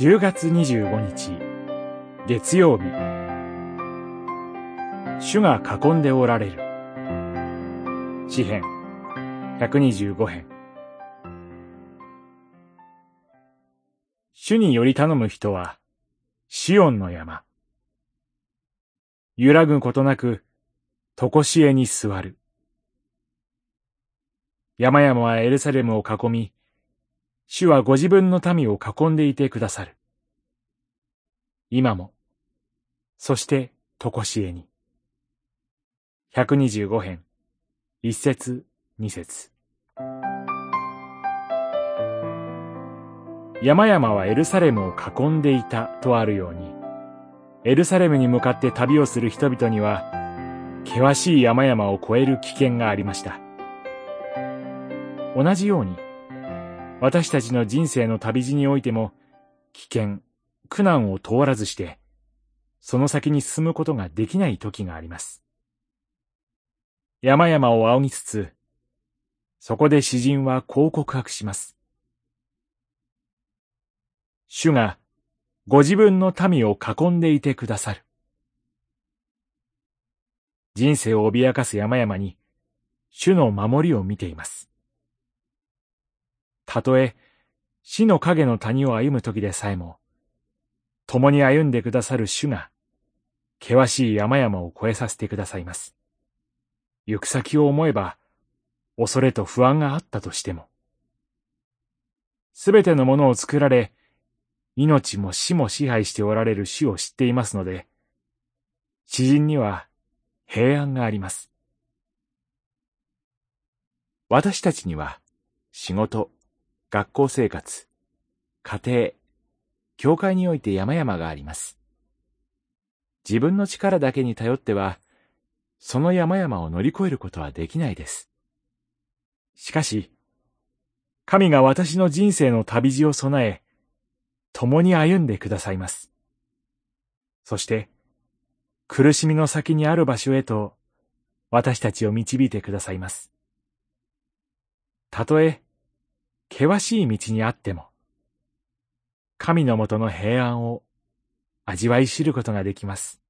10月25日月曜日。主が囲んでおられる。詩編。125編。主により頼む人はシオンの山。揺らぐことなくとこしえに座る。山々はエルサレムを囲み主はご自分の民を囲んでいてくださる。今も、そしてとこしえに。125編、一節、二節。山々はエルサレムを囲んでいたとあるように、エルサレムに向かって旅をする人々には、険しい山々を越える危険がありました。同じように、私たちの人生の旅路においても、危険、苦難を通らずして、その先に進むことができない時があります。山々を仰ぎつつ、そこで詩人はこう告白します。主がご自分の民を囲んでいてくださる。人生を脅かす山々に、主の守りを見ています。たとえ死の影の谷を歩む時でさえも、共に歩んでくださる主が、険しい山々を越えさせてくださいます。行く先を思えば、恐れと不安があったとしても、すべてのものを作られ、命も死も支配しておられる主を知っていますので、詩人には平安があります。私たちには仕事、学校生活、家庭、教会において山々があります。自分の力だけに頼っては、その山々を乗り越えることはできないです。しかし、神が私の人生の旅路を備え、共に歩んでくださいます。そして、苦しみの先にある場所へと、私たちを導いてくださいます。たとえ、険しい道にあっても、神のもとの平安を味わい知ることができます。